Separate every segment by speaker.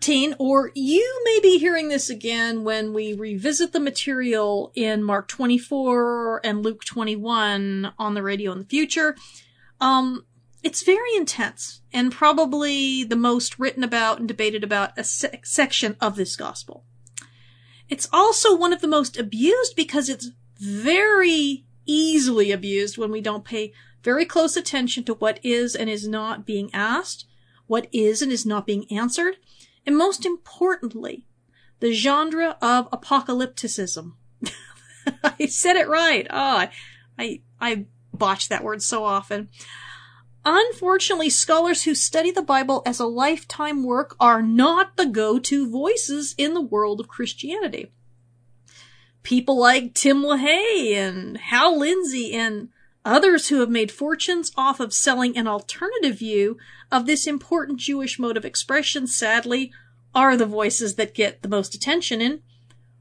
Speaker 1: So, Mark 13, or you may be hearing this again when we revisit the material in Mark 24 and Luke 21 on the radio in the future. Um, it's very intense and probably the most written about and debated about a se- section of this gospel. It's also one of the most abused because it's very easily abused when we don't pay very close attention to what is and is not being asked, what is and is not being answered, and most importantly, the genre of apocalypticism. I said it right. Oh, I, I botch that word so often. Unfortunately, scholars who study the Bible as a lifetime work are not the go-to voices in the world of Christianity. People like Tim LaHaye and Hal Lindsey and others who have made fortunes off of selling an alternative view of this important Jewish mode of expression, sadly, are the voices that get the most attention and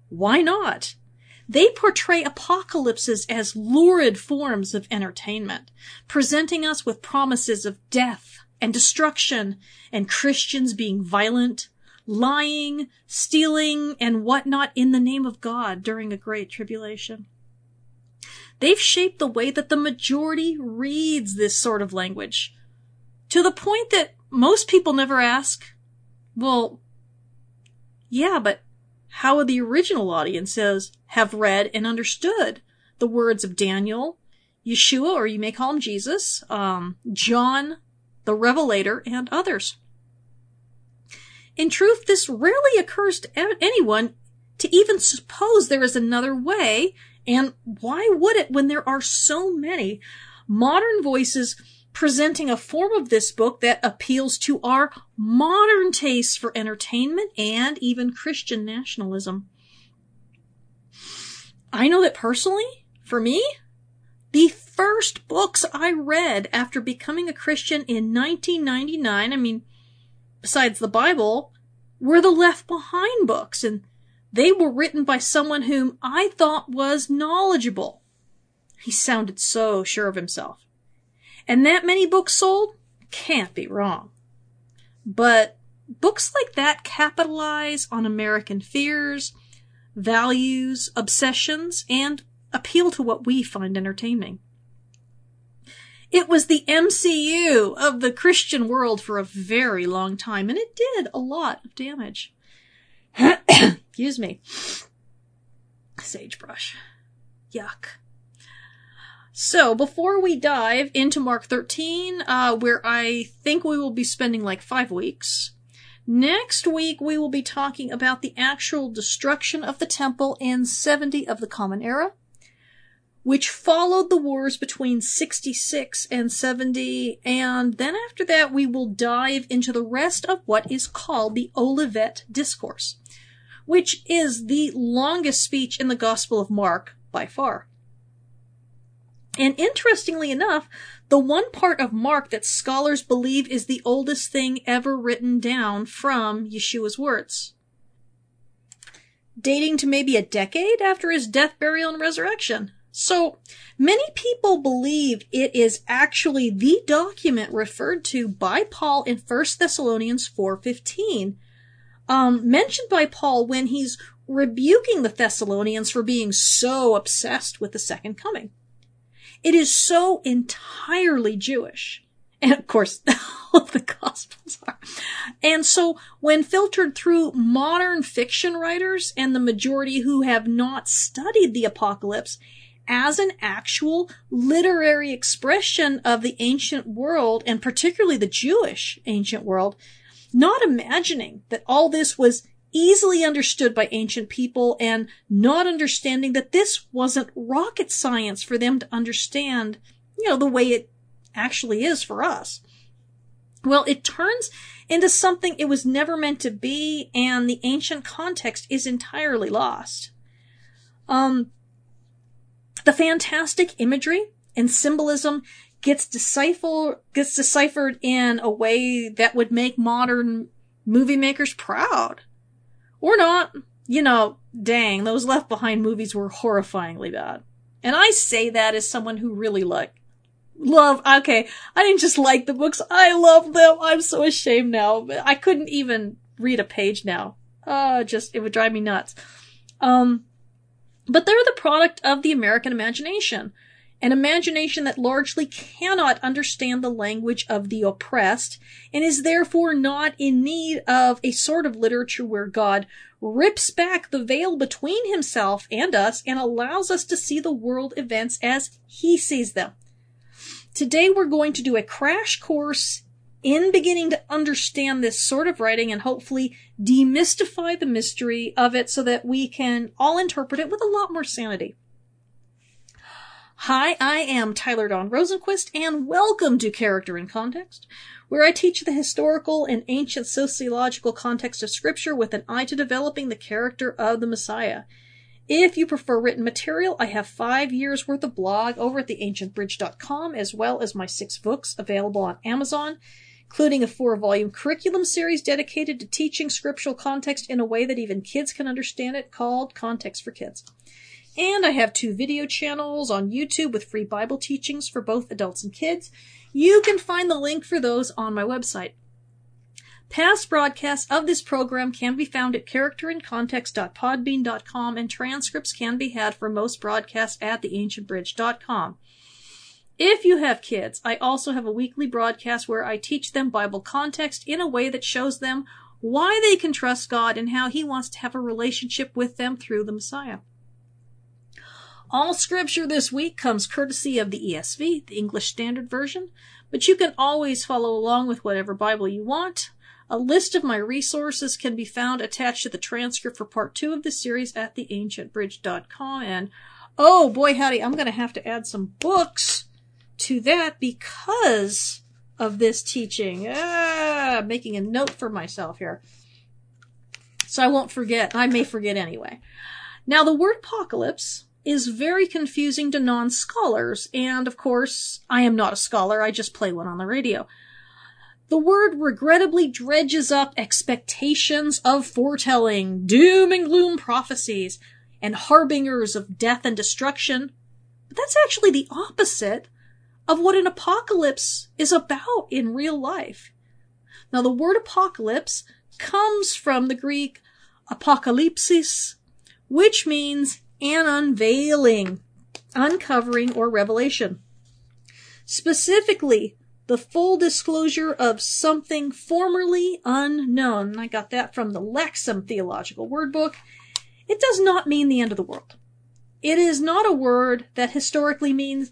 Speaker 1: why not? They portray apocalypses as lurid forms of entertainment, presenting us with promises of death and destruction and Christians being violent, lying, stealing, and whatnot in the name of God during a great tribulation. They've shaped the way that the majority reads this sort of language to the point that most people never ask, well, yeah, but how would the original audiences have read and understood the words of Daniel, Yeshua, or you may call him Jesus, um, John, the Revelator, and others? In truth, this rarely occurs to anyone to even suppose there is another way, and why would it when there are so many modern voices presenting a form of this book that appeals to our modern tastes for entertainment and even Christian nationalism. I know that personally, for me, the first books I read after becoming a Christian in 1999, I mean, besides the Bible, were the Left Behind books, and they were written by someone whom I thought was knowledgeable. He sounded so sure of himself. And that many books sold can't be wrong. But books like that capitalize on American fears, values, obsessions, and appeal to what we find entertaining. It was the MCU of the Christian world for a very long time, and it did a lot of damage. Excuse me. Sagebrush. Yuck. So before we dive into Mark 13, uh, where I think we will be spending like five weeks, next week we will be talking about the actual destruction of the temple in 70 of the Common Era, which followed the wars between 66 and 70, and then after that we will dive into the rest of what is called the Olivet Discourse, which is the longest speech in the Gospel of Mark by far. And interestingly enough, the one part of Mark that scholars believe is the oldest thing ever written down from Yeshua's words. Dating to maybe a decade after his death, burial, and resurrection. So, many people believe it is actually the document referred to by Paul in 1 Thessalonians 4.15, um, mentioned by Paul when he's rebuking the Thessalonians for being so obsessed with the second coming. It is so entirely Jewish. And of course, all of the Gospels are. And so when filtered through modern fiction writers and the majority who have not studied the apocalypse as an actual literary expression of the ancient world and particularly the Jewish ancient world, not imagining that all this was easily understood by ancient people and not understanding that this wasn't rocket science for them to understand, you know, the way it actually is for us. Well, it turns into something it was never meant to be, and the ancient context is entirely lost. Um, the fantastic imagery and symbolism gets decipher gets deciphered in a way that would make modern movie makers proud. Or not. You know, dang, those Left Behind movies were horrifyingly bad. And I say that as someone who really like, love, okay, I didn't just like the books, I love them. I'm so ashamed now. I couldn't even read a page now. Uh, just, it would drive me nuts. Um, but they're the product of the American imagination. An imagination that largely cannot understand the language of the oppressed and is therefore not in need of a sort of literature where God rips back the veil between himself and us and allows us to see the world events as he sees them. Today we're going to do a crash course in beginning to understand this sort of writing and hopefully demystify the mystery of it so that we can all interpret it with a lot more sanity. Hi, I am Tyler Dawn Rosenquist and welcome to Character in Context, where I teach the historical and ancient sociological context of scripture with an eye to developing the character of the Messiah. If you prefer written material, I have five years worth of blog over at theancientbridge.com as well as my six books available on Amazon including a four volume curriculum series dedicated to teaching scriptural context in a way that even kids can understand it called Context for Kids. And I have two video channels on YouTube with free Bible teachings for both adults and kids. You can find the link for those on my website. Past broadcasts of this program can be found at characterincontext.podbean.com and transcripts can be had for most broadcasts at theancientbridge.com. If you have kids, I also have a weekly broadcast where I teach them Bible context in a way that shows them why they can trust God and how He wants to have a relationship with them through the Messiah. All scripture this week comes courtesy of the ESV, the English Standard Version, but you can always follow along with whatever Bible you want. A list of my resources can be found attached to the transcript for part two of the series at theancientbridge.com. And oh boy, howdy, I'm going to have to add some books to that because of this teaching. Ah, making a note for myself here. So I won't forget. I may forget anyway. Now, the word apocalypse is very confusing to non-scholars, and of course, I am not a scholar, I just play one on the radio. The word regrettably dredges up expectations of foretelling, doom and gloom prophecies, and harbingers of death and destruction. But that's actually the opposite of what an apocalypse is about in real life. Now, the word apocalypse comes from the Greek apocalypsis, which means and unveiling, uncovering, or revelation. Specifically, the full disclosure of something formerly unknown. I got that from the Lexham Theological Word Book. It does not mean the end of the world. It is not a word that historically means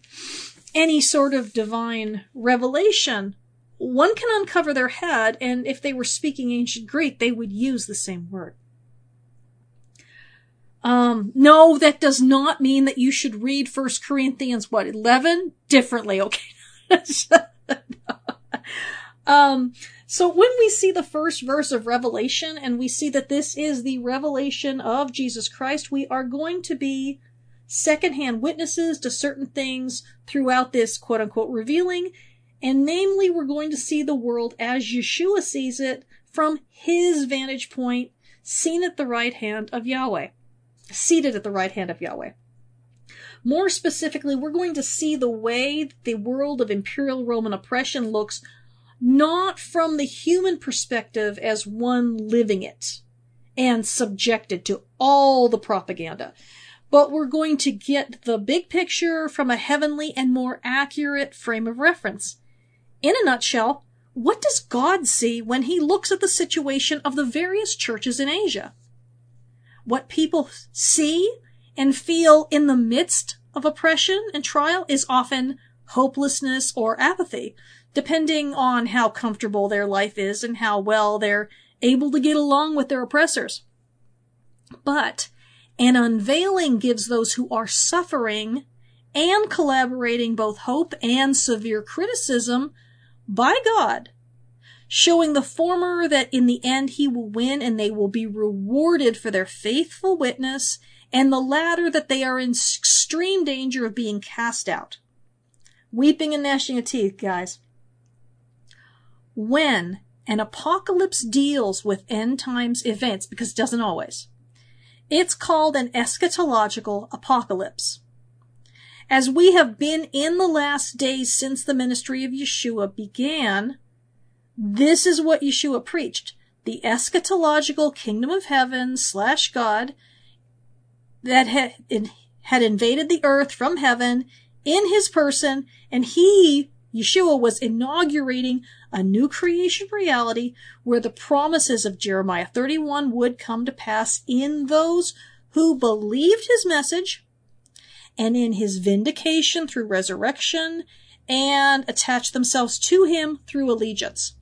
Speaker 1: any sort of divine revelation. One can uncover their head, and if they were speaking ancient Greek, they would use the same word. Um, no, that does not mean that you should read First Corinthians, what, 11? Differently, okay? um, so when we see the first verse of Revelation and we see that this is the revelation of Jesus Christ, we are going to be secondhand witnesses to certain things throughout this quote unquote revealing. And namely, we're going to see the world as Yeshua sees it from his vantage point, seen at the right hand of Yahweh seated at the right hand of Yahweh. More specifically, we're going to see the way the world of imperial Roman oppression looks not from the human perspective as one living it and subjected to all the propaganda, but we're going to get the big picture from a heavenly and more accurate frame of reference. In a nutshell, what does God see when he looks at the situation of the various churches in Asia? What people see and feel in the midst of oppression and trial is often hopelessness or apathy, depending on how comfortable their life is and how well they're able to get along with their oppressors. But an unveiling gives those who are suffering and collaborating both hope and severe criticism by God showing the former that in the end he will win and they will be rewarded for their faithful witness, and the latter that they are in extreme danger of being cast out. Weeping and gnashing of teeth, guys. When an apocalypse deals with end times events, because it doesn't always, it's called an eschatological apocalypse. as we have been in the last days since the ministry of Yeshua began, this is what Yeshua preached. The eschatological kingdom of heaven slash God that had, had invaded the earth from heaven in his person, and he, Yeshua, was inaugurating a new creation reality where the promises of Jeremiah 31 would come to pass in those who believed his message and in his vindication through resurrection and attached themselves to him through allegiance.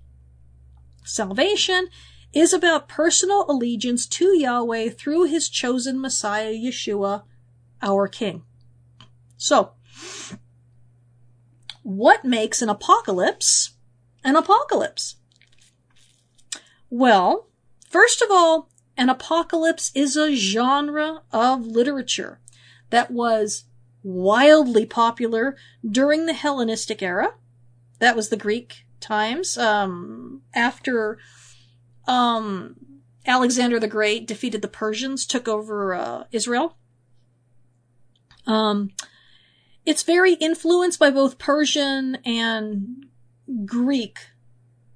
Speaker 1: Salvation is about personal allegiance to Yahweh through his chosen Messiah, Yeshua, our King. So, what makes an apocalypse an apocalypse? Well, first of all, an apocalypse is a genre of literature that was wildly popular during the Hellenistic era. That was the Greek times. Um, after um, Alexander the Great defeated the Persians, took over uh, Israel. Um, it's very influenced by both Persian and Greek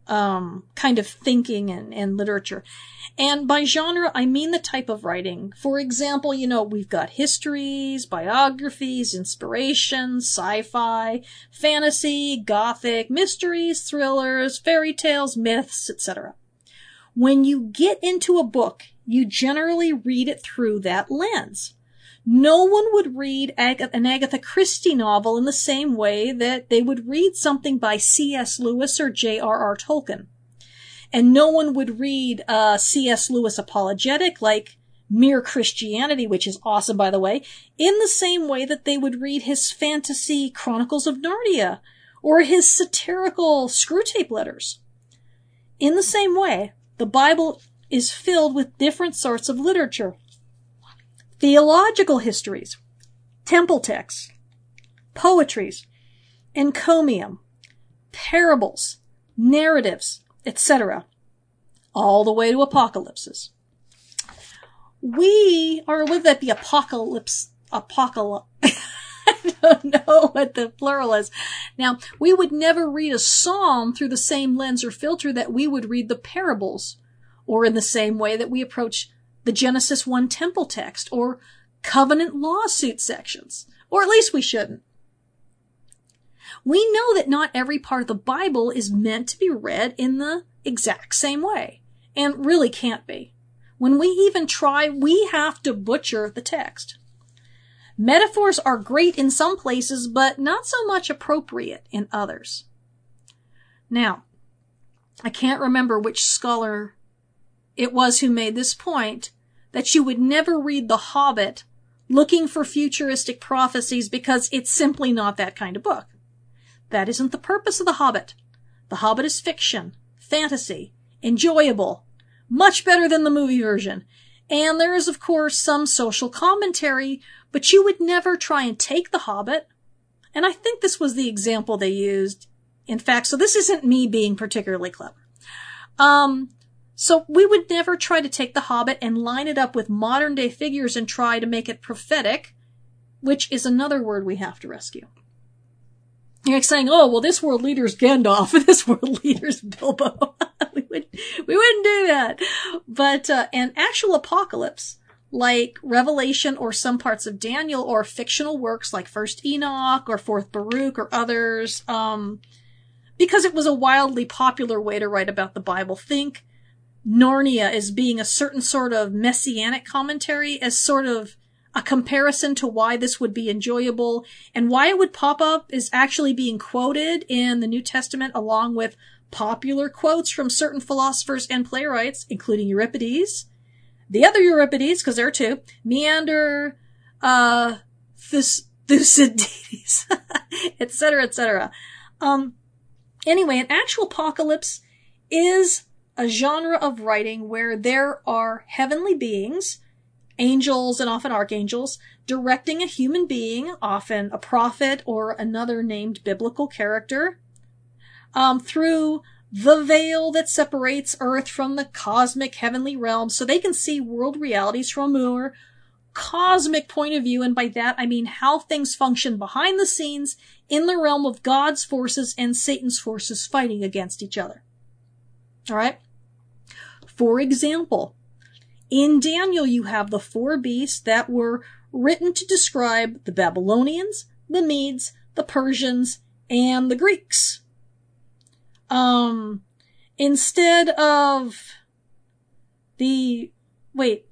Speaker 1: um, kind of thinking and, and literature. And by genre, I mean the type of writing. For example, you know, we've got histories, biographies, inspiration, sci-fi, fantasy, gothic, mysteries, thrillers, fairy tales, myths, etc. When you get into a book, you generally read it through that lens. No one would read an Agatha Christie novel in the same way that they would read something by C.S. Lewis or J.R.R. Tolkien. And no one would read uh, a C.S. Lewis apologetic like Mere Christianity, which is awesome, by the way, in the same way that they would read his fantasy Chronicles of Narnia or his satirical Screwtape letters. In the same way, the Bible is filled with different sorts of literature theological histories, temple texts, poetries, encomium, parables, narratives, etc., all the way to apocalypses. We are with that the apocalypse, apocalypse. I don't know what the plural is. Now, we would never read a psalm through the same lens or filter that we would read the parables, or in the same way that we approach the Genesis 1 temple text or covenant lawsuit sections. Or at least we shouldn't. We know that not every part of the Bible is meant to be read in the exact same way, and really can't be. When we even try, we have to butcher the text. Metaphors are great in some places, but not so much appropriate in others. Now, I can't remember which scholar it was who made this point, that you would never read The Hobbit looking for futuristic prophecies because it's simply not that kind of book. That isn't the purpose of The Hobbit. The Hobbit is fiction, fantasy, enjoyable, much better than the movie version. And there is, of course, some social commentary, but you would never try and take The Hobbit. And I think this was the example they used. In fact, so this isn't me being particularly clever. Um, so we would never try to take The Hobbit and line it up with modern day figures and try to make it prophetic, which is another word we have to rescue. You're like saying, oh, well, this world leader's Gandalf and this world leader's Bilbo. we, would, we wouldn't do that. But, uh, an actual apocalypse, like Revelation or some parts of Daniel or fictional works like First Enoch or Fourth Baruch or others, um, because it was a wildly popular way to write about the Bible. Think Narnia as being a certain sort of messianic commentary as sort of a comparison to why this would be enjoyable and why it would pop up is actually being quoted in the New Testament along with popular quotes from certain philosophers and playwrights, including Euripides, the other Euripides, because there are two, Menander, uh, Thucydides, etc., etc. Um, anyway, an actual apocalypse is a genre of writing where there are heavenly beings, angels and often archangels, directing a human being, often a prophet or another named biblical character, um, through the veil that separates Earth from the cosmic heavenly realm so they can see world realities from a more cosmic point of view, and by that I mean how things function behind the scenes in the realm of God's forces and Satan's forces fighting against each other. Alright? For example, in Daniel you have the four beasts that were written to describe the Babylonians, the Medes, the Persians, and the Greeks. Um, instead of the, wait,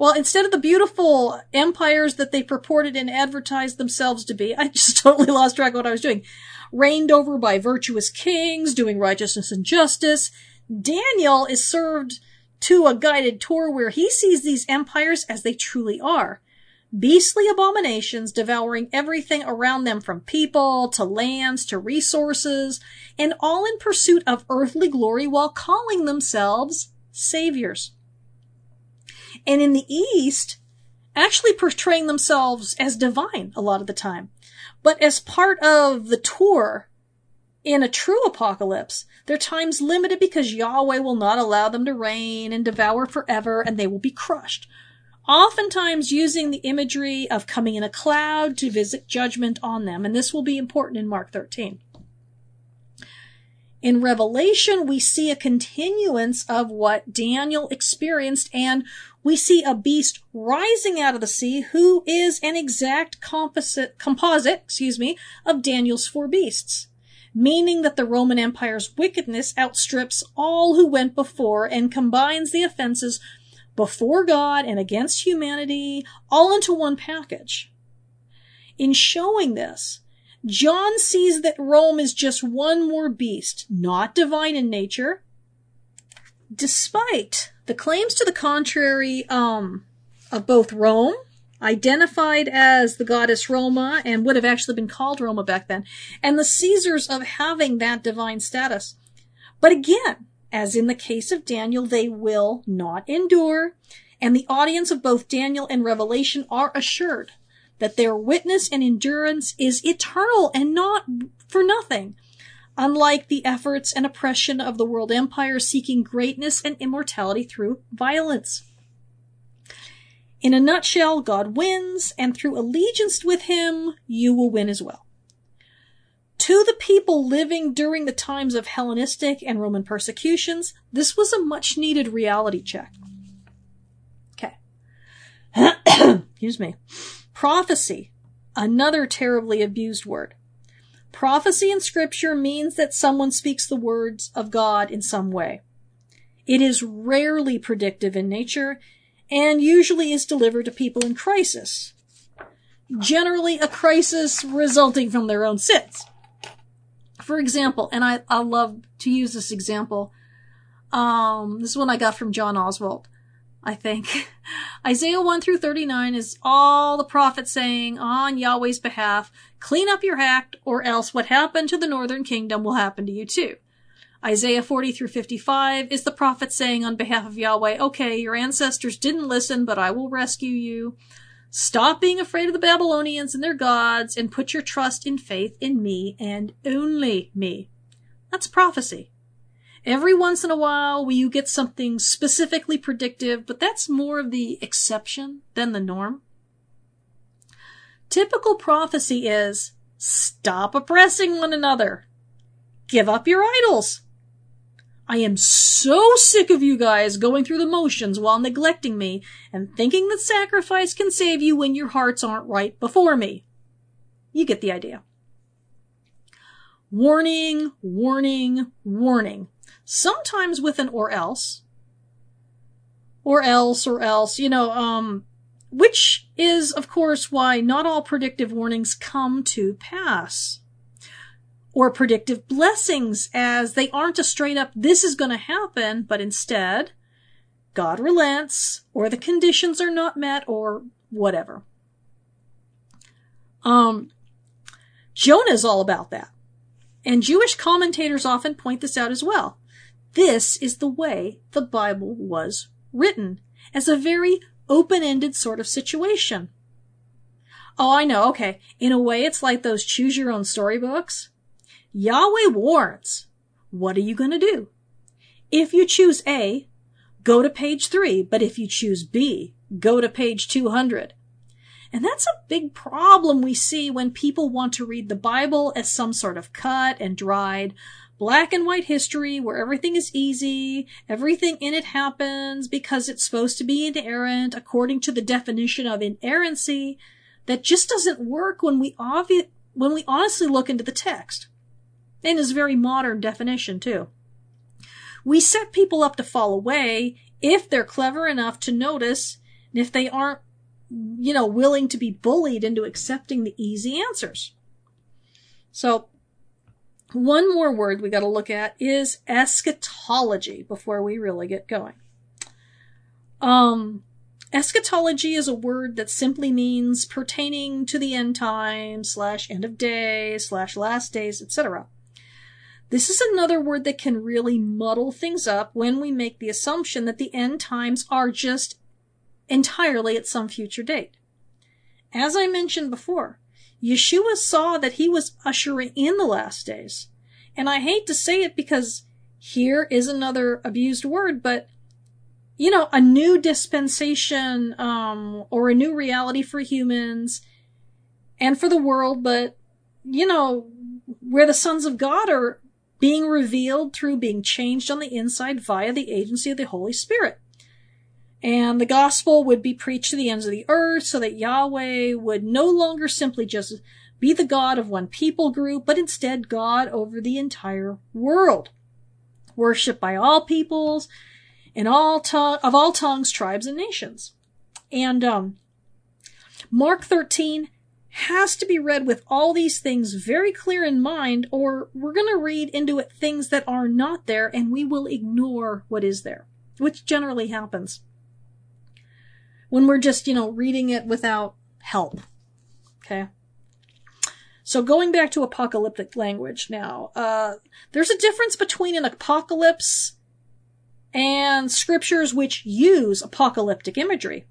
Speaker 1: Well, instead of the beautiful empires that they purported and advertised themselves to be, I just totally lost track of what I was doing. Reigned over by virtuous kings, doing righteousness and justice. Daniel is served to a guided tour where he sees these empires as they truly are. Beastly abominations devouring everything around them from people to lands to resources, and all in pursuit of earthly glory while calling themselves saviors and in the East, actually portraying themselves as divine a lot of the time. But as part of the tour, in a true apocalypse, their time's limited because Yahweh will not allow them to reign and devour forever and they will be crushed. Oftentimes using the imagery of coming in a cloud to visit judgment on them, and this will be important in Mark 13. In Revelation, we see a continuance of what Daniel experienced and we see a beast rising out of the sea who is an exact composite, composite, excuse me, of Daniel's four beasts. Meaning that the Roman Empire's wickedness outstrips all who went before and combines the offenses before God and against humanity all into one package. In showing this, John sees that Rome is just one more beast, not divine in nature, despite the claims to the contrary um, of both Rome, identified as the goddess Roma and would have actually been called Roma back then, and the Caesars of having that divine status. But again, as in the case of Daniel, they will not endure, and the audience of both Daniel and Revelation are assured that their witness and endurance is eternal and not for nothing, unlike the efforts and oppression of the world empire seeking greatness and immortality through violence. In a nutshell, God wins, and through allegiance with Him, you will win as well. To the people living during the times of Hellenistic and Roman persecutions, this was a much needed reality check. Okay. Excuse me. Prophecy, another terribly abused word. Prophecy in scripture means that someone speaks the words of God in some way. It is rarely predictive in nature and usually is delivered to people in crisis. Generally a crisis resulting from their own sins. For example, and I, I love to use this example, um, this is one I got from John Oswalt. I think. Isaiah 1 through 39 is all the prophets saying on Yahweh's behalf, clean up your act or else what happened to the northern kingdom will happen to you too. Isaiah 40 through 55 is the prophet saying on behalf of Yahweh, okay, your ancestors didn't listen, but I will rescue you. Stop being afraid of the Babylonians and their gods and put your trust in faith in me and only me. That's prophecy. Every once in a while, you get something specifically predictive, but that's more of the exception than the norm. Typical prophecy is stop oppressing one another. Give up your idols. I am so sick of you guys going through the motions while neglecting me and thinking that sacrifice can save you when your hearts aren't right before me. You get the idea. Warning, warning, warning sometimes with an or else. Or else, or else, you know, um, which is, of course, why not all predictive warnings come to pass. Or predictive blessings, as they aren't a straight up, this is gonna happen, but instead, God relents, or the conditions are not met, or whatever. Um, Jonah is all about that. And Jewish commentators often point this out as well. This is the way the Bible was written, as a very open-ended sort of situation. Oh, I know, okay. In a way, it's like those choose your own storybooks. Yahweh warns. What are you gonna do? If you choose A, go to page three. But if you choose B, go to page 200. And that's a big problem we see when people want to read the Bible as some sort of cut and dried black and white history where everything is easy, everything in it happens because it's supposed to be inerrant according to the definition of inerrancy that just doesn't work when we obvi- when we honestly look into the text. And is a very modern definition too. We set people up to fall away if they're clever enough to notice and if they aren't, you know, willing to be bullied into accepting the easy answers. So one more word we got to look at is eschatology before we really get going. Um, eschatology is a word that simply means pertaining to the end time slash end of day slash last days, etc. This is another word that can really muddle things up when we make the assumption that the end times are just entirely at some future date. As I mentioned before, Yeshua saw that he was ushering in the last days. And I hate to say it because here is another abused word, but you know, a new dispensation, um, or a new reality for humans and for the world, but you know, where the sons of God are being revealed through being changed on the inside via the agency of the Holy Spirit. And the gospel would be preached to the ends of the earth so that Yahweh would no longer simply just be the God of one people group, but instead God over the entire world. Worshipped by all peoples and all to- of all tongues, tribes, and nations. And um, Mark 13 has to be read with all these things very clear in mind, or we're going to read into it things that are not there and we will ignore what is there, which generally happens when we're just, you know, reading it without help. Okay. So going back to apocalyptic language now, uh, there's a difference between an apocalypse and scriptures which use apocalyptic imagery.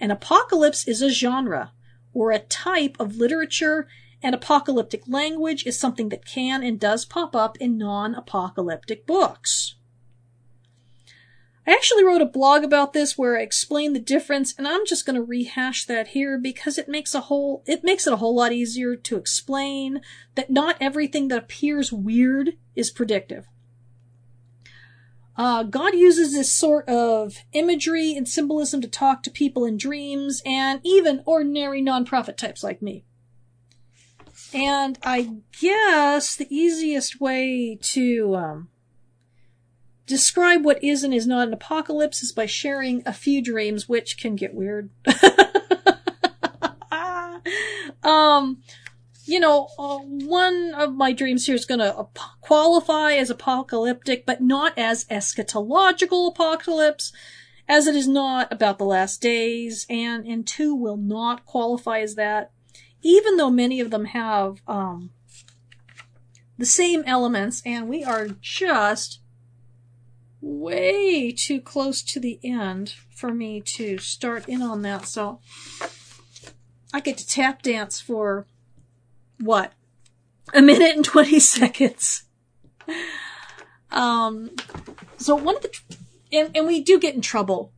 Speaker 1: An apocalypse is a genre or a type of literature and apocalyptic language is something that can and does pop up in non-apocalyptic books. I actually wrote a blog about this where I explained the difference, and I'm just going to rehash that here because it makes a whole, it makes it a whole lot easier to explain that not everything that appears weird is predictive. Uh, God uses this sort of imagery and symbolism to talk to people in dreams and even ordinary nonprofit types like me. And I guess the easiest way to, um, describe what is and is not an apocalypse is by sharing a few dreams, which can get weird. um, you know, uh, one of my dreams here is going to ap- qualify as apocalyptic, but not as eschatological apocalypse, as it is not about the last days, and, and two will not qualify as that, even though many of them have, um, the same elements, and we are just way too close to the end for me to start in on that. So I get to tap dance for what? A minute and 20 seconds. Um, so one of the, and, and we do get in trouble.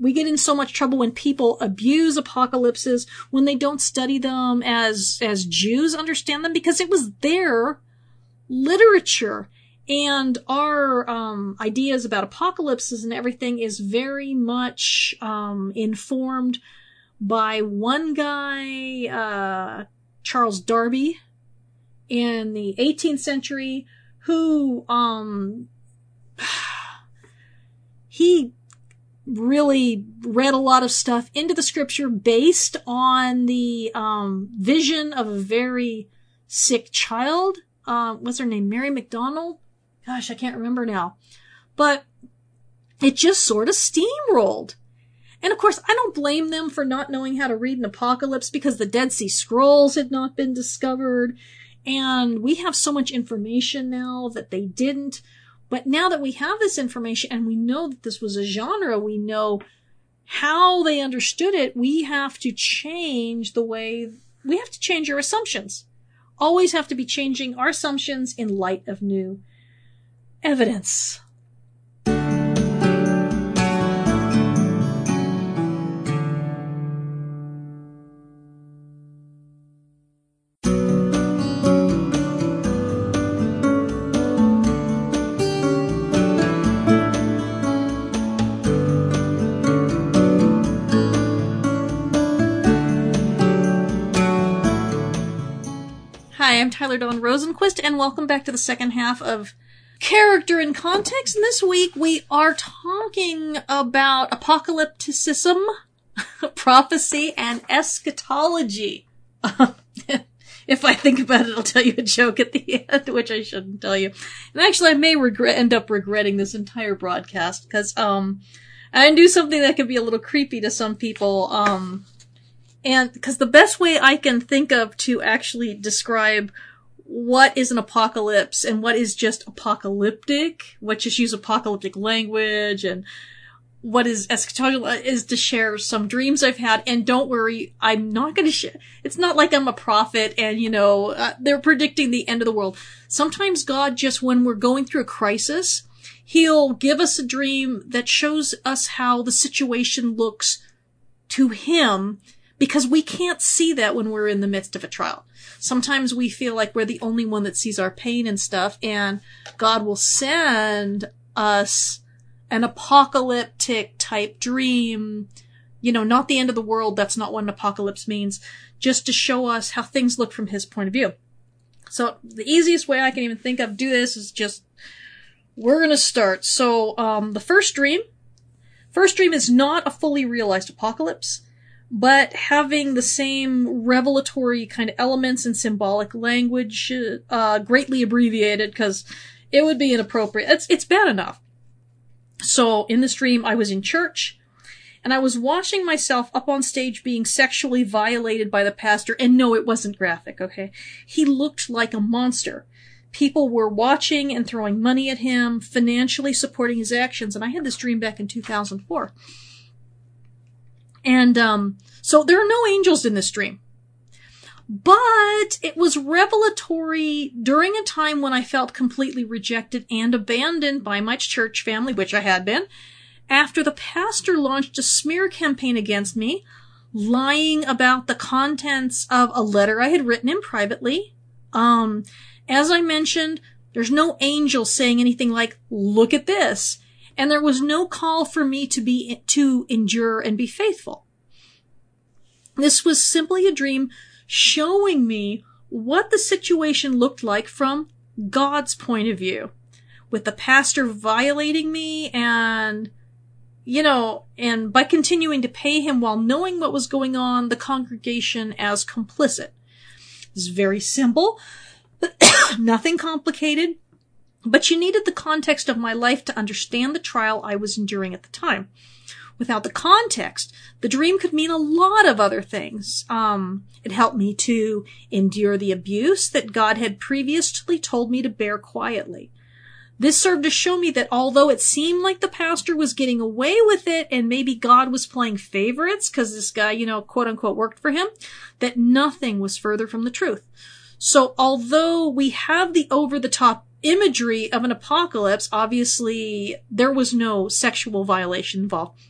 Speaker 1: We get in so much trouble when people abuse apocalypses, when they don't study them as, as Jews understand them, because it was their literature and our um, ideas about apocalypses and everything is very much um, informed by one guy, uh, Charles Darby, in the 18th century, who um, he really read a lot of stuff into the scripture based on the um, vision of a very sick child. Uh, what's her name? Mary McDonnell Gosh, I can't remember now. But it just sort of steamrolled. And of course, I don't blame them for not knowing how to read an apocalypse because the Dead Sea Scrolls had not been discovered. And we have so much information now that they didn't. But now that we have this information and we know that this was a genre, we know how they understood it, we have to change the way, we have to change our assumptions. Always have to be changing our assumptions in light of new evidence. Hi, I'm Tyler Dawn Rosenquist, and welcome back to the second half of Character in Context. And this week we are talking about apocalypticism, prophecy, and eschatology. if I think about it, I'll tell you a joke at the end, which I shouldn't tell you. And actually, I may regret end up regretting this entire broadcast because um, I do something that can be a little creepy to some people. Um, and because the best way I can think of to actually describe what is an apocalypse and what is just apocalyptic, what just use apocalyptic language and what is eschatological is to share some dreams I've had. And don't worry, I'm not going to share. It's not like I'm a prophet and, you know, uh, they're predicting the end of the world. Sometimes God just, when we're going through a crisis, He'll give us a dream that shows us how the situation looks to Him because we can't see that when we're in the midst of a trial. Sometimes we feel like we're the only one that sees our pain and stuff, and God will send us an apocalyptic type dream. You know, not the end of the world. That's not what an apocalypse means. Just to show us how things look from his point of view. So the easiest way I can even think of do this is just, we're gonna start. So, um, the first dream, first dream is not a fully realized apocalypse but having the same revelatory kind of elements and symbolic language, uh, greatly abbreviated because it would be inappropriate. It's, it's bad enough. So in the dream, I was in church and I was watching myself up on stage being sexually violated by the pastor. And no, it wasn't graphic. Okay. He looked like a monster. People were watching and throwing money at him, financially supporting his actions. And I had this dream back in 2004. And um, so there are no angels in this dream. But it was revelatory during a time when I felt completely rejected and abandoned by my church family, which I had been, after the pastor launched a smear campaign against me, lying about the contents of a letter I had written him privately. Um, as I mentioned, there's no angel saying anything like, look at this and there was no call for me to be, to endure and be faithful. This was simply a dream showing me what the situation looked like from God's point of view, with the pastor violating me and, you know, and by continuing to pay him while knowing what was going on, the congregation as complicit. It's very simple, nothing complicated. But you needed the context of my life to understand the trial I was enduring at the time. Without the context, the dream could mean a lot of other things. Um, it helped me to endure the abuse that God had previously told me to bear quietly. This served to show me that although it seemed like the pastor was getting away with it and maybe God was playing favorites because this guy, you know, quote unquote worked for him, that nothing was further from the truth. So although we have the over the top imagery of an apocalypse, obviously there was no sexual violation involved.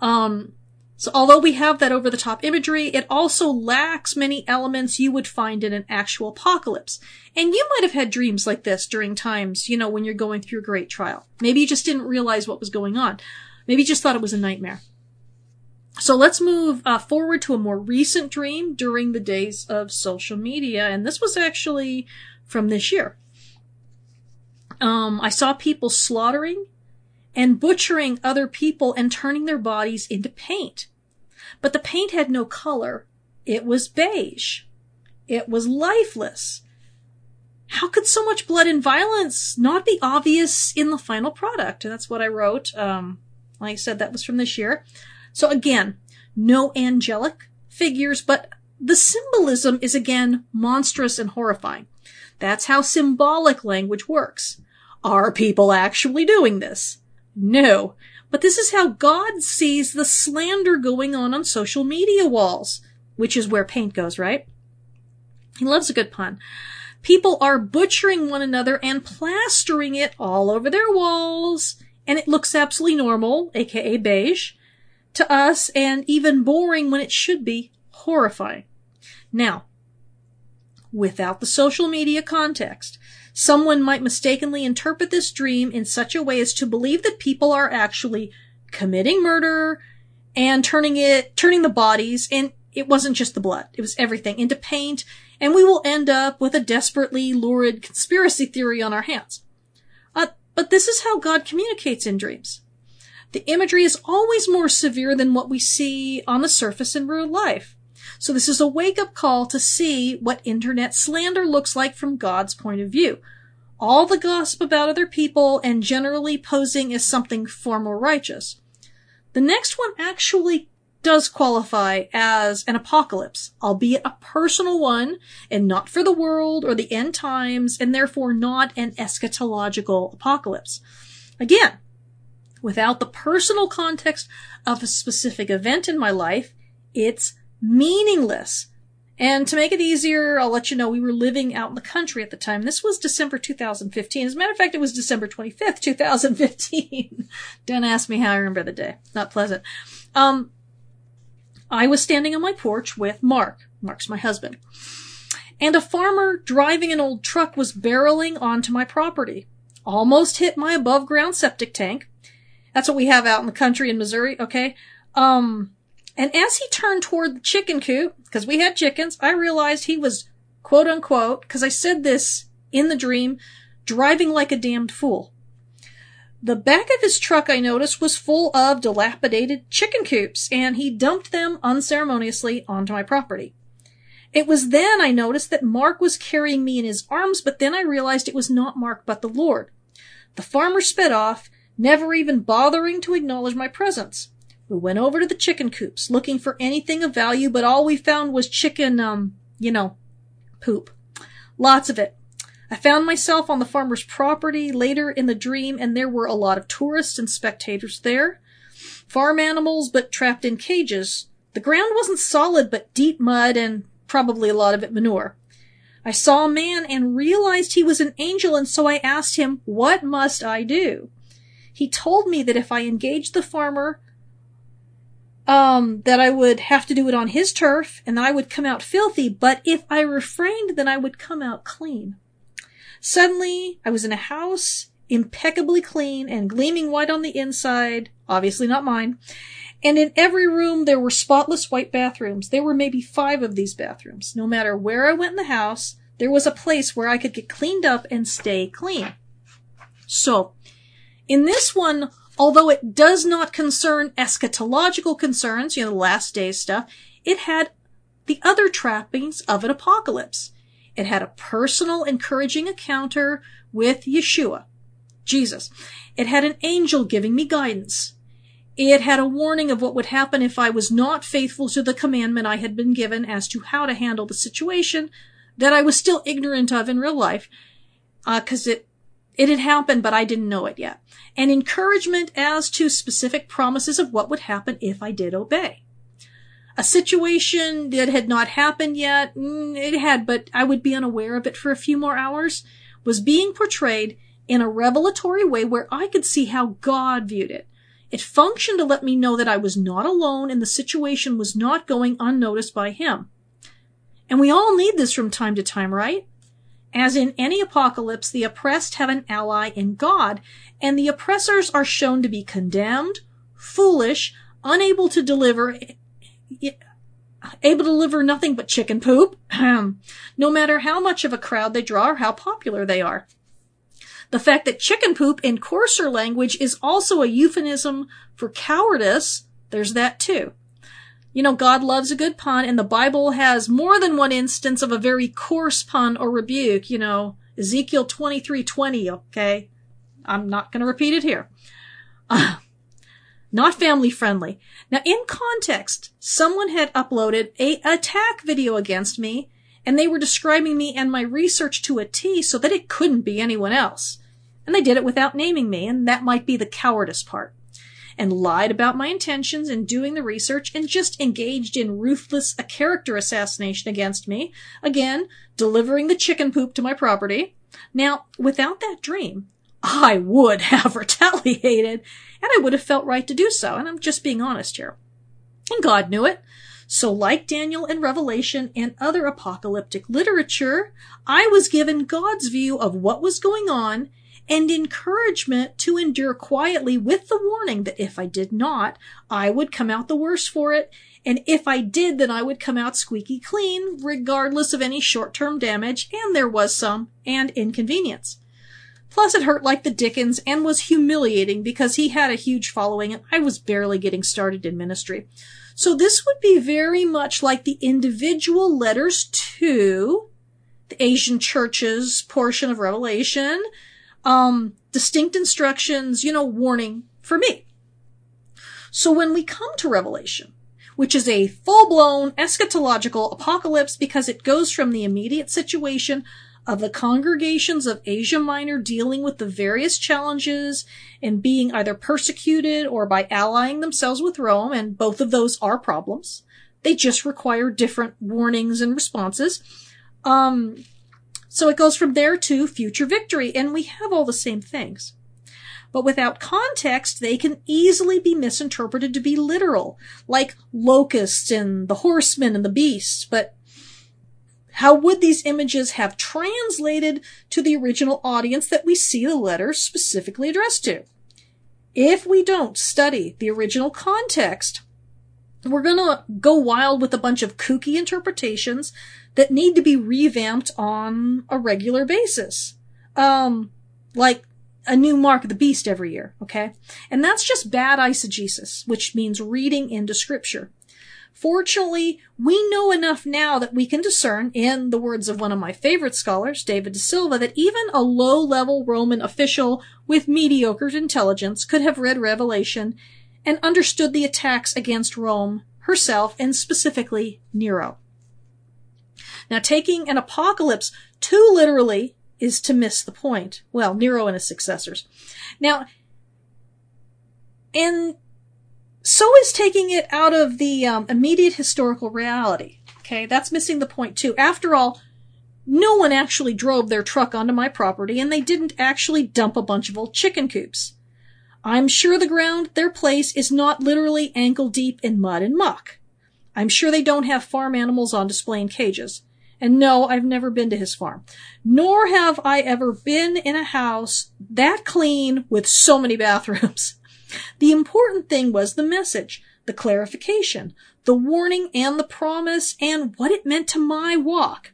Speaker 1: Um, so although we have that over the top imagery, it also lacks many elements you would find in an actual apocalypse. And you might have had dreams like this during times, you know, when you're going through a great trial. Maybe you just didn't realize what was going on. Maybe you just thought it was a nightmare. So let's move uh, forward to a more recent dream during the days of social media. And this was actually from this year. Um, I saw people slaughtering and butchering other people and turning their bodies into paint. But the paint had no color. It was beige. It was lifeless. How could so much blood and violence not be obvious in the final product? And that's what I wrote. Um, like I said, that was from this year. So again, no angelic figures, but the symbolism is again monstrous and horrifying. That's how symbolic language works. Are people actually doing this? No. But this is how God sees the slander going on on social media walls, which is where paint goes, right? He loves a good pun. People are butchering one another and plastering it all over their walls, and it looks absolutely normal, aka beige, to us, and even boring when it should be horrifying. Now, without the social media context, Someone might mistakenly interpret this dream in such a way as to believe that people are actually committing murder and turning it, turning the bodies and it wasn't just the blood. It was everything into paint, and we will end up with a desperately lurid conspiracy theory on our hands. Uh, but this is how God communicates in dreams. The imagery is always more severe than what we see on the surface in real life. So this is a wake up call to see what internet slander looks like from God's point of view. All the gossip about other people and generally posing as something far more righteous. The next one actually does qualify as an apocalypse, albeit a personal one and not for the world or the end times and therefore not an eschatological apocalypse. Again, without the personal context of a specific event in my life, it's meaningless. And to make it easier, I'll let you know we were living out in the country at the time. This was December 2015. As a matter of fact, it was December 25th, 2015. Don't ask me how I remember the day. Not pleasant. Um, I was standing on my porch with Mark. Mark's my husband. And a farmer driving an old truck was barreling onto my property. Almost hit my above ground septic tank. That's what we have out in the country in Missouri, okay? Um, and as he turned toward the chicken coop, because we had chickens, I realized he was quote unquote, because I said this in the dream, driving like a damned fool. The back of his truck, I noticed, was full of dilapidated chicken coops, and he dumped them unceremoniously onto my property. It was then I noticed that Mark was carrying me in his arms, but then I realized it was not Mark but the Lord. The farmer sped off, never even bothering to acknowledge my presence. We went over to the chicken coops, looking for anything of value, but all we found was chicken, um, you know, poop. Lots of it. I found myself on the farmer's property later in the dream, and there were a lot of tourists and spectators there. Farm animals, but trapped in cages. The ground wasn't solid, but deep mud and probably a lot of it manure. I saw a man and realized he was an angel, and so I asked him, What must I do? He told me that if I engaged the farmer, um, that I would have to do it on his turf and that I would come out filthy, but if I refrained, then I would come out clean. Suddenly, I was in a house, impeccably clean and gleaming white on the inside, obviously not mine. And in every room there were spotless white bathrooms. There were maybe five of these bathrooms. No matter where I went in the house, there was a place where I could get cleaned up and stay clean. So, in this one, although it does not concern eschatological concerns, you know, the last days stuff, it had the other trappings of an apocalypse. It had a personal, encouraging encounter with Yeshua, Jesus. It had an angel giving me guidance. It had a warning of what would happen if I was not faithful to the commandment I had been given as to how to handle the situation that I was still ignorant of in real life, because uh, it it had happened, but I didn't know it yet. And encouragement as to specific promises of what would happen if I did obey a situation that had not happened yet, mm, it had, but I would be unaware of it for a few more hours, was being portrayed in a revelatory way where I could see how God viewed it. It functioned to let me know that I was not alone and the situation was not going unnoticed by Him. And we all need this from time to time, right? As in any apocalypse, the oppressed have an ally in God, and the oppressors are shown to be condemned, foolish, unable to deliver able to deliver nothing but chicken poop, no matter how much of a crowd they draw or how popular they are. The fact that chicken poop in coarser language is also a euphemism for cowardice, there's that too. You know, God loves a good pun, and the Bible has more than one instance of a very coarse pun or rebuke, you know, Ezekiel 23:20, okay? I'm not going to repeat it here. Uh, not family friendly. Now, in context, someone had uploaded a attack video against me, and they were describing me and my research to a T so that it couldn't be anyone else. And they did it without naming me, and that might be the cowardice part. And lied about my intentions in doing the research and just engaged in ruthless a character assassination against me. Again, delivering the chicken poop to my property. Now, without that dream, I would have retaliated, and I would have felt right to do so, and I'm just being honest here. And God knew it. So, like Daniel and Revelation and other apocalyptic literature, I was given God's view of what was going on, and encouragement to endure quietly with the warning that if I did not, I would come out the worse for it, and if I did, then I would come out squeaky clean, regardless of any short-term damage, and there was some, and inconvenience. Plus, it hurt like the dickens and was humiliating because he had a huge following and I was barely getting started in ministry. So this would be very much like the individual letters to the Asian churches portion of Revelation, um, distinct instructions, you know, warning for me. So when we come to Revelation, which is a full-blown eschatological apocalypse because it goes from the immediate situation of the congregations of Asia Minor dealing with the various challenges and being either persecuted or by allying themselves with Rome, and both of those are problems. They just require different warnings and responses. Um, so it goes from there to future victory, and we have all the same things. But without context, they can easily be misinterpreted to be literal, like locusts and the horsemen and the beasts, but how would these images have translated to the original audience that we see the letter specifically addressed to? If we don't study the original context, we're gonna go wild with a bunch of kooky interpretations that need to be revamped on a regular basis. Um, like a new mark of the beast every year, okay? And that's just bad eisegesis, which means reading into scripture. Fortunately, we know enough now that we can discern, in the words of one of my favorite scholars, David deSilva, that even a low level Roman official with mediocre intelligence could have read Revelation and understood the attacks against Rome herself and specifically Nero. Now, taking an apocalypse too literally is to miss the point. Well, Nero and his successors. Now, and so is taking it out of the um, immediate historical reality. Okay, that's missing the point too. After all, no one actually drove their truck onto my property and they didn't actually dump a bunch of old chicken coops. I'm sure the ground, their place, is not literally ankle deep in mud and muck. I'm sure they don't have farm animals on display in cages. And no, I've never been to his farm. Nor have I ever been in a house that clean with so many bathrooms. The important thing was the message, the clarification, the warning and the promise and what it meant to my walk.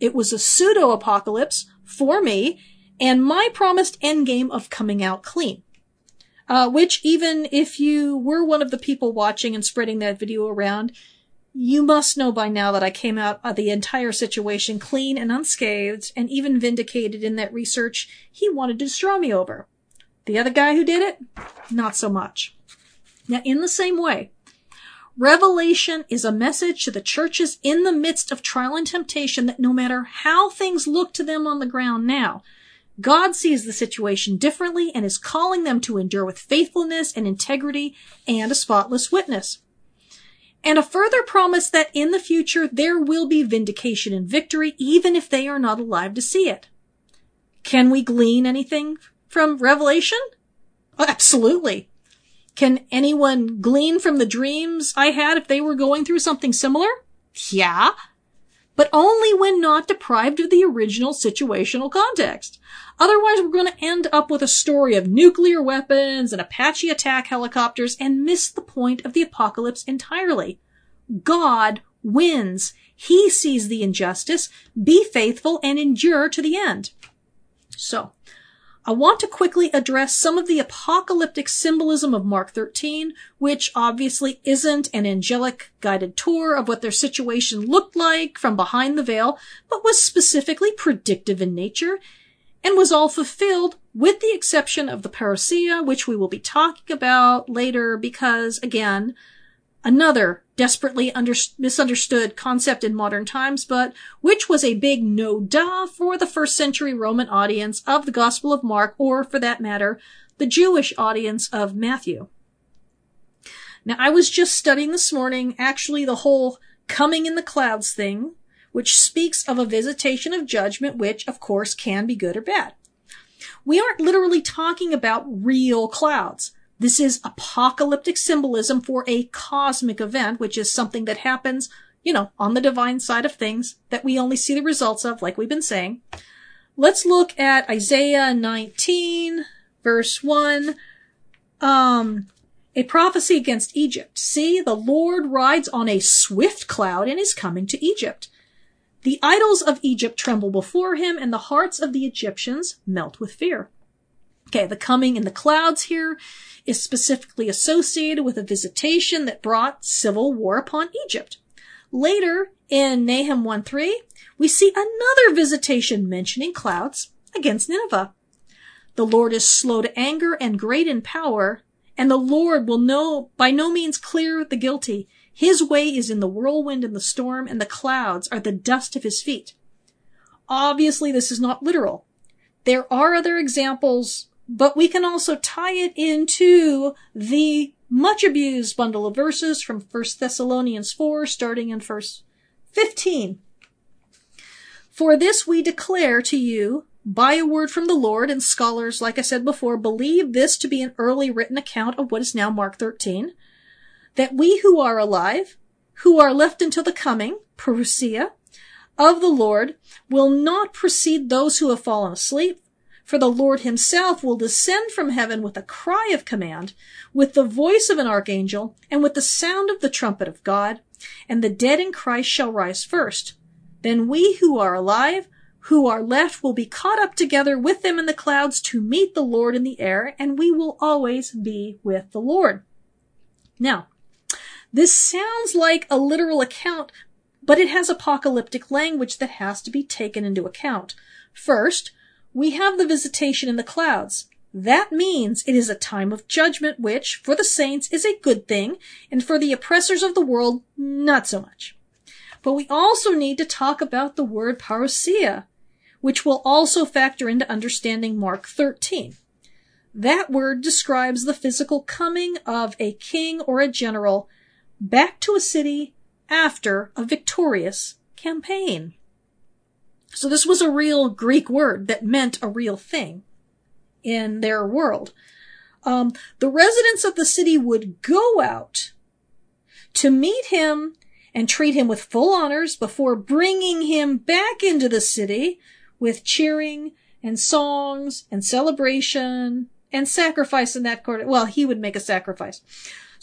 Speaker 1: It was a pseudo apocalypse for me and my promised endgame of coming out clean. Uh, which even if you were one of the people watching and spreading that video around, you must know by now that I came out of the entire situation clean and unscathed and even vindicated in that research he wanted to destroy me over. The other guy who did it, not so much. Now, in the same way, Revelation is a message to the churches in the midst of trial and temptation that no matter how things look to them on the ground now, God sees the situation differently and is calling them to endure with faithfulness and integrity and a spotless witness. And a further promise that in the future there will be vindication and victory even if they are not alive to see it. Can we glean anything from Revelation? Oh, absolutely. Can anyone glean from the dreams I had if they were going through something similar? Yeah. But only when not deprived of the original situational context. Otherwise, we're going to end up with a story of nuclear weapons and Apache attack helicopters and miss the point of the apocalypse entirely. God wins. He sees the injustice. Be faithful and endure to the end. So, I want to quickly address some of the apocalyptic symbolism of Mark 13, which obviously isn't an angelic guided tour of what their situation looked like from behind the veil, but was specifically predictive in nature and was all fulfilled with the exception of the parousia, which we will be talking about later because again, another desperately under- misunderstood concept in modern times, but which was a big no da for the first century Roman audience of the Gospel of Mark, or for that matter, the Jewish audience of Matthew. Now, I was just studying this morning actually the whole coming in the clouds thing, which speaks of a visitation of judgment, which of course can be good or bad. We aren't literally talking about real clouds. This is apocalyptic symbolism for a cosmic event, which is something that happens, you know, on the divine side of things that we only see the results of, like we've been saying. let's look at Isaiah 19, verse 1. Um, a prophecy against Egypt. See, the Lord rides on a swift cloud and is coming to Egypt. The idols of Egypt tremble before him, and the hearts of the Egyptians melt with fear. Okay, the coming in the clouds here is specifically associated with a visitation that brought civil war upon Egypt. Later, in Nahum 1 3, we see another visitation mentioning clouds against Nineveh. The Lord is slow to anger and great in power, and the Lord will no, by no means clear the guilty. His way is in the whirlwind and the storm, and the clouds are the dust of his feet. Obviously, this is not literal. There are other examples, but we can also tie it into the much abused bundle of verses from 1 Thessalonians 4, starting in verse 15. For this we declare to you by a word from the Lord, and scholars, like I said before, believe this to be an early written account of what is now Mark 13, that we who are alive, who are left until the coming, parousia, of the Lord, will not precede those who have fallen asleep, for the Lord himself will descend from heaven with a cry of command, with the voice of an archangel, and with the sound of the trumpet of God, and the dead in Christ shall rise first. Then we who are alive, who are left will be caught up together with them in the clouds to meet the Lord in the air, and we will always be with the Lord. Now, this sounds like a literal account, but it has apocalyptic language that has to be taken into account. First, we have the visitation in the clouds. That means it is a time of judgment, which, for the saints, is a good thing, and for the oppressors of the world, not so much. But we also need to talk about the word parousia, which will also factor into understanding Mark 13. That word describes the physical coming of a king or a general back to a city after a victorious campaign. So this was a real Greek word that meant a real thing in their world. Um, the residents of the city would go out to meet him and treat him with full honors before bringing him back into the city with cheering and songs and celebration and sacrifice in that court. Well, he would make a sacrifice.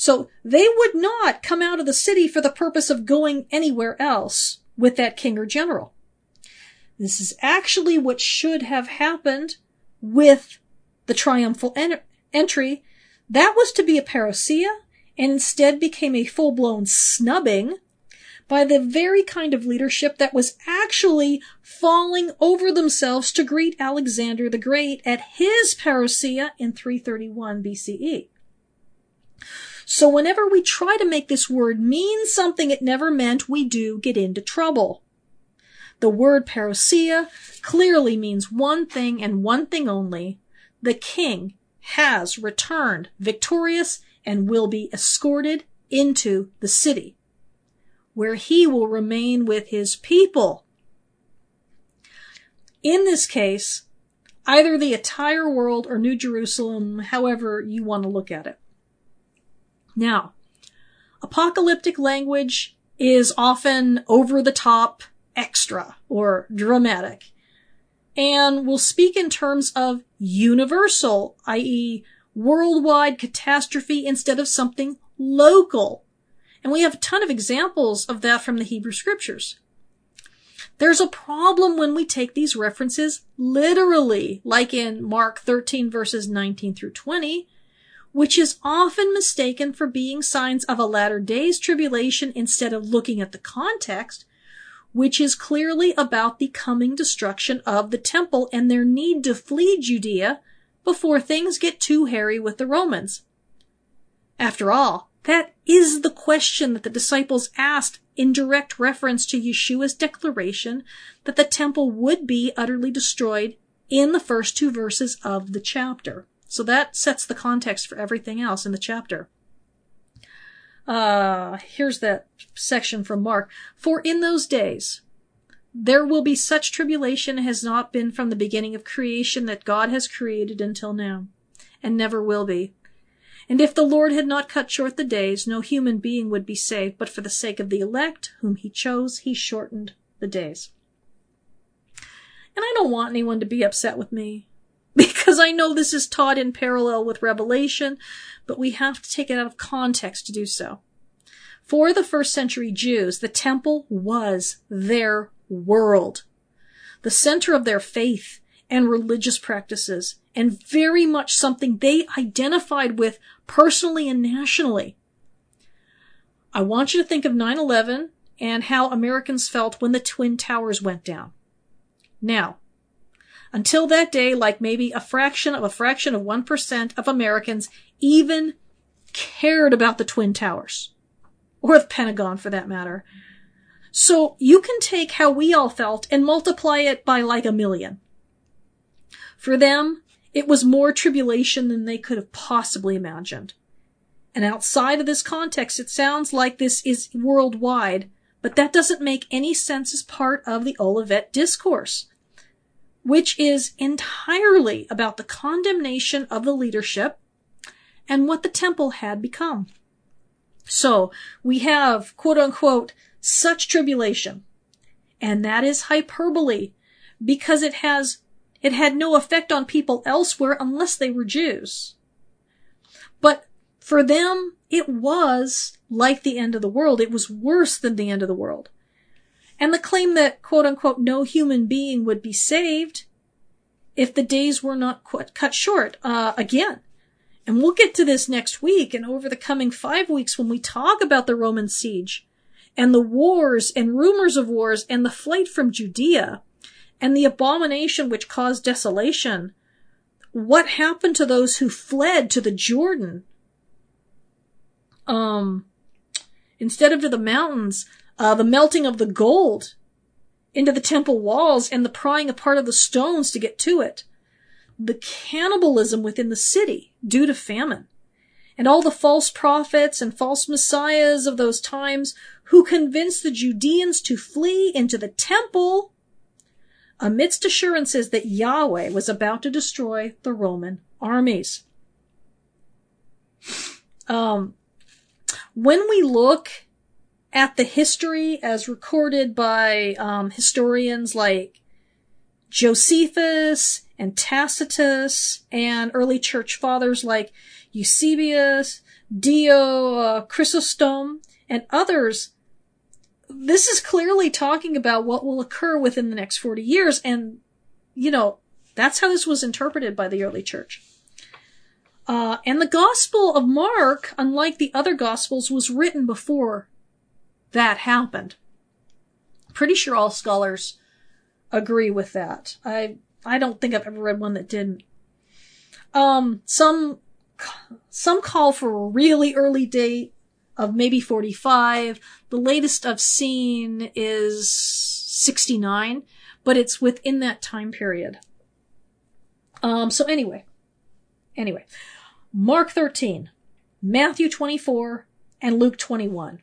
Speaker 1: So they would not come out of the city for the purpose of going anywhere else with that king or general. This is actually what should have happened with the triumphal en- entry. That was to be a parousia and instead became a full-blown snubbing by the very kind of leadership that was actually falling over themselves to greet Alexander the Great at his parousia in 331 BCE. So whenever we try to make this word mean something it never meant, we do get into trouble. The word parousia clearly means one thing and one thing only. The king has returned victorious and will be escorted into the city where he will remain with his people. In this case, either the entire world or New Jerusalem, however you want to look at it. Now, apocalyptic language is often over the top, extra, or dramatic, and will speak in terms of universal, i.e., worldwide catastrophe instead of something local, and we have a ton of examples of that from the Hebrew scriptures. There's a problem when we take these references literally, like in Mark 13 verses 19 through 20, which is often mistaken for being signs of a latter days tribulation instead of looking at the context, which is clearly about the coming destruction of the temple and their need to flee Judea before things get too hairy with the Romans. After all, that is the question that the disciples asked in direct reference to Yeshua's declaration that the temple would be utterly destroyed in the first two verses of the chapter. So that sets the context for everything else in the chapter. Uh, here's that section from Mark. For in those days, there will be such tribulation as has not been from the beginning of creation that God has created until now, and never will be. And if the Lord had not cut short the days, no human being would be saved, but for the sake of the elect, whom he chose, he shortened the days. And I don't want anyone to be upset with me because I know this is taught in parallel with Revelation, but we have to take it out of context to do so. For the first century Jews, the temple was their world, the center of their faith and religious practices, and very much something they identified with personally and nationally. I want you to think of 9-11 and how Americans felt when the Twin Towers went down. Now, until that day, like maybe a fraction of a fraction of 1% of Americans even cared about the Twin Towers. Or the Pentagon for that matter. So you can take how we all felt and multiply it by like a million. For them, it was more tribulation than they could have possibly imagined. And outside of this context, it sounds like this is worldwide, but that doesn't make any sense as part of the Olivet discourse which is entirely about the condemnation of the leadership and what the temple had become. So we have quote unquote such tribulation. And that is hyperbole because it has, it had no effect on people elsewhere unless they were Jews. But for them, it was like the end of the world. It was worse than the end of the world. And the claim that quote unquote no human being would be saved if the days were not cut short, uh, again. And we'll get to this next week and over the coming five weeks when we talk about the Roman siege and the wars and rumors of wars and the flight from Judea and the abomination which caused desolation. What happened to those who fled to the Jordan? Um, instead of to the mountains, uh, the melting of the gold into the temple walls and the prying apart of the stones to get to it. The cannibalism within the city due to famine. And all the false prophets and false messiahs of those times who convinced the Judeans to flee into the temple amidst assurances that Yahweh was about to destroy the Roman armies. Um, when we look at the history as recorded by um, historians like Josephus and Tacitus and early church fathers like Eusebius, Dio, uh, Chrysostom, and others, this is clearly talking about what will occur within the next 40 years. And, you know, that's how this was interpreted by the early church. Uh, and the Gospel of Mark, unlike the other Gospels, was written before that happened. Pretty sure all scholars agree with that. I I don't think I've ever read one that didn't. Um, some some call for a really early date of maybe 45. The latest I've seen is 69, but it's within that time period. Um, so anyway, anyway, Mark 13, Matthew 24, and Luke 21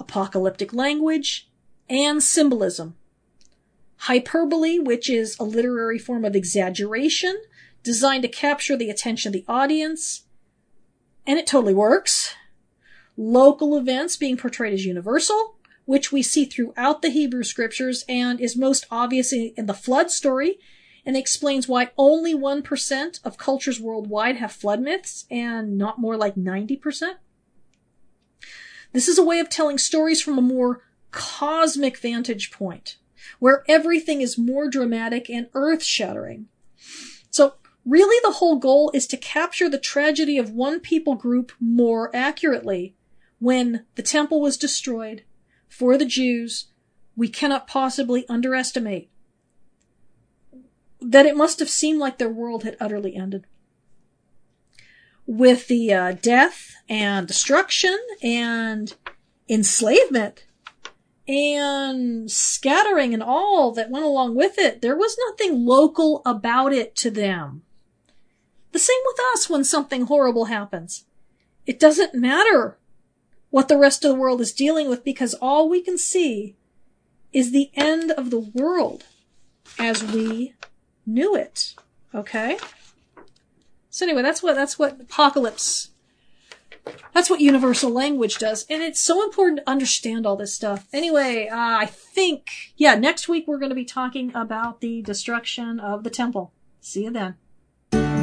Speaker 1: apocalyptic language, and symbolism. Hyperbole, which is a literary form of exaggeration designed to capture the attention of the audience, and it totally works. Local events being portrayed as universal, which we see throughout the Hebrew scriptures and is most obvious in the flood story and explains why only 1% of cultures worldwide have flood myths and not more like 90%. This is a way of telling stories from a more cosmic vantage point, where everything is more dramatic and earth shattering. So really the whole goal is to capture the tragedy of one people group more accurately. When the temple was destroyed for the Jews, we cannot possibly underestimate that it must have seemed like their world had utterly ended with the uh, death and destruction and enslavement and scattering and all that went along with it, there was nothing local about it to them. The same with us when something horrible happens. It doesn't matter what the rest of the world is dealing with because all we can see is the end of the world as we knew it. Okay? So anyway, that's what that's what apocalypse That's what universal language does. And it's so important to understand all this stuff. Anyway, uh, I think, yeah, next week we're going to be talking about the destruction of the temple. See you then.